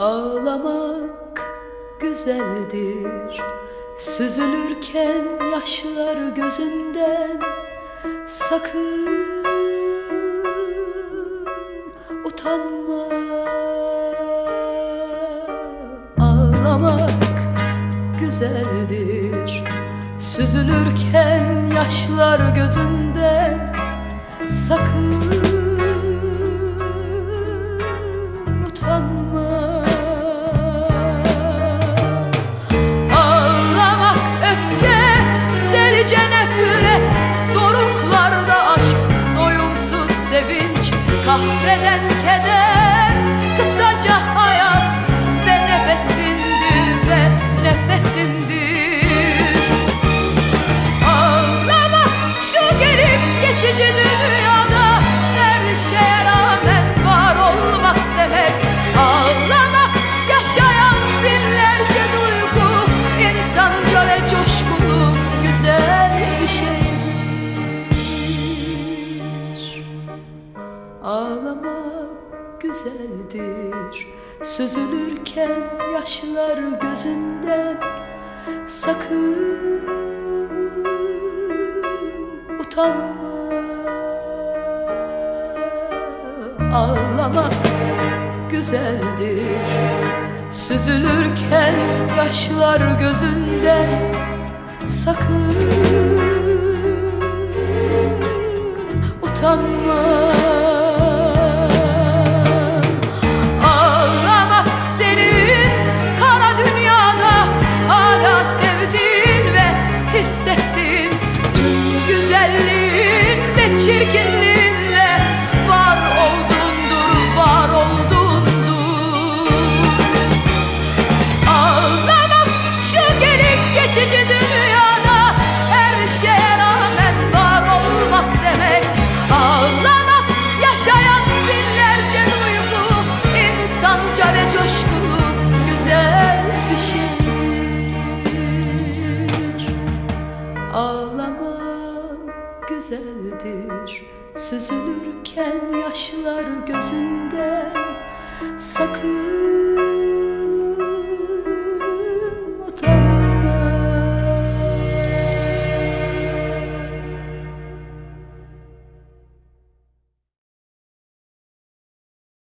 Ağlamak güzeldir. Süzülürken yaşlar gözünden Sakın utanma. Ağlamak güzeldir. Süzülürken yaşlar gözünden Sakın Kahreden keder, kısaca hayat Ve nefesindir ve nefesindir Ağlamak güzeldir. Süzülürken yaşlar gözünden Sakın utanma. Ağlamak güzeldir. Süzülürken yaşlar gözünden Sakın utanma güzelliğin ve çirkinliğinle güzeldir. Süzülürken yaşlar gözünden Sakın